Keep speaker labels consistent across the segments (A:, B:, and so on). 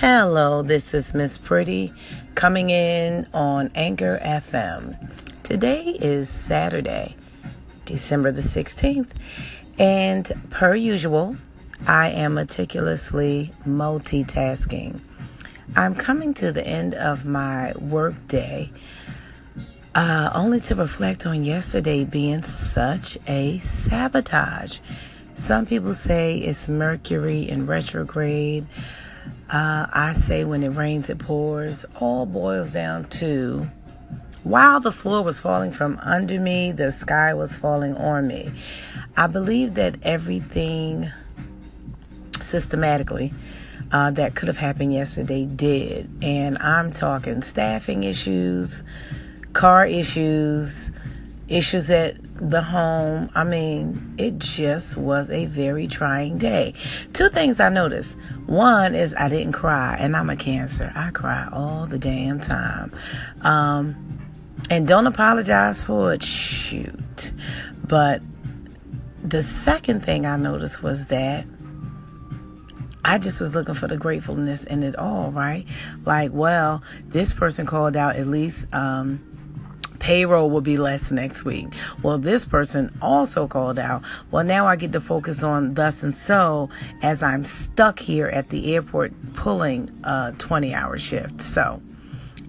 A: Hello, this is Miss Pretty coming in on Anchor FM. Today is Saturday, December the 16th, and per usual, I am meticulously multitasking. I'm coming to the end of my work day, uh, only to reflect on yesterday being such a sabotage. Some people say it's Mercury in retrograde. Uh, I say when it rains, it pours. All boils down to while the floor was falling from under me, the sky was falling on me. I believe that everything systematically uh, that could have happened yesterday did. And I'm talking staffing issues, car issues, issues at the home. I mean, it just was a very trying day. Two things I noticed. One is I didn't cry, and I'm a cancer. I cry all the damn time. Um, and don't apologize for it. Shoot. But the second thing I noticed was that I just was looking for the gratefulness in it all, right? Like, well, this person called out at least um, payroll will be less next week. Well, this person also called out. Well, now I get to focus on thus and so as I'm stuck here at the airport pulling a 20 hour shift. So,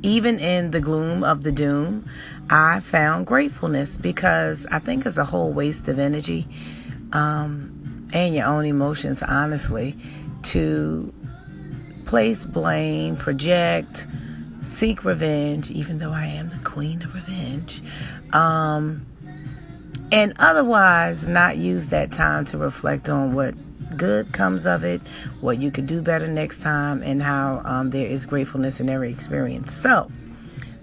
A: even in the gloom of the doom, I found gratefulness because I think it's a whole waste of energy um, and your own emotions, honestly, to place blame, project, seek revenge, even though I am the queen of revenge, um, and otherwise not use that time to reflect on what good comes of it, what you could do better next time, and how um, there is gratefulness in every experience. So,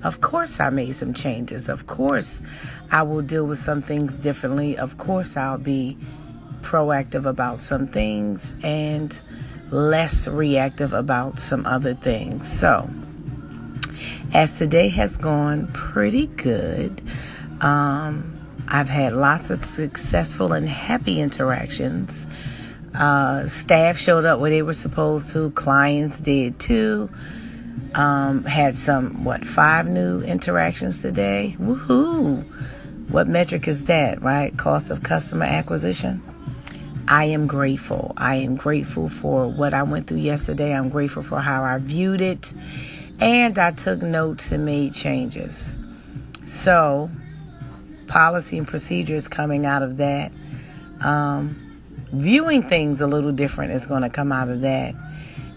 A: of course, I made some changes. Of course, I will deal with some things differently. Of course, I'll be proactive about some things and less reactive about some other things. So, as today has gone pretty good, um, I've had lots of successful and happy interactions. Uh, staff showed up where they were supposed to. Clients did too. Um, had some, what, five new interactions today? Woohoo! What metric is that, right? Cost of customer acquisition. I am grateful. I am grateful for what I went through yesterday. I'm grateful for how I viewed it. And I took notes and made changes. So, policy and procedures coming out of that. Um, viewing things a little different is going to come out of that.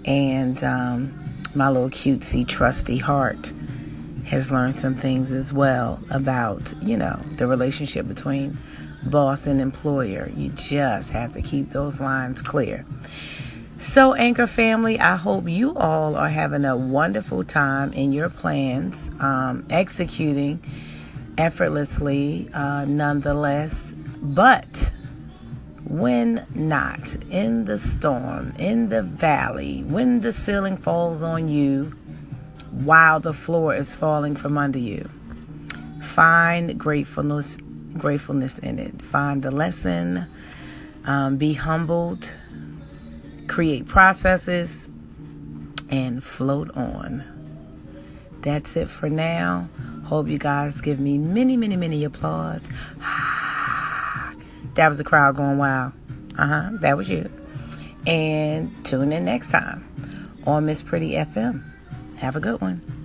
A: And um, my little cutesy, trusty heart has learned some things as well about, you know, the relationship between boss and employer. You just have to keep those lines clear. So, Anchor family, I hope you all are having a wonderful time in your plans, um, executing effortlessly, uh, nonetheless. But when not in the storm, in the valley, when the ceiling falls on you while the floor is falling from under you, find gratefulness, gratefulness in it. Find the lesson. Um, be humbled. Create processes and float on. That's it for now. Hope you guys give me many, many, many applause. That was the crowd going wild. Uh huh. That was you. And tune in next time on Miss Pretty FM. Have a good one.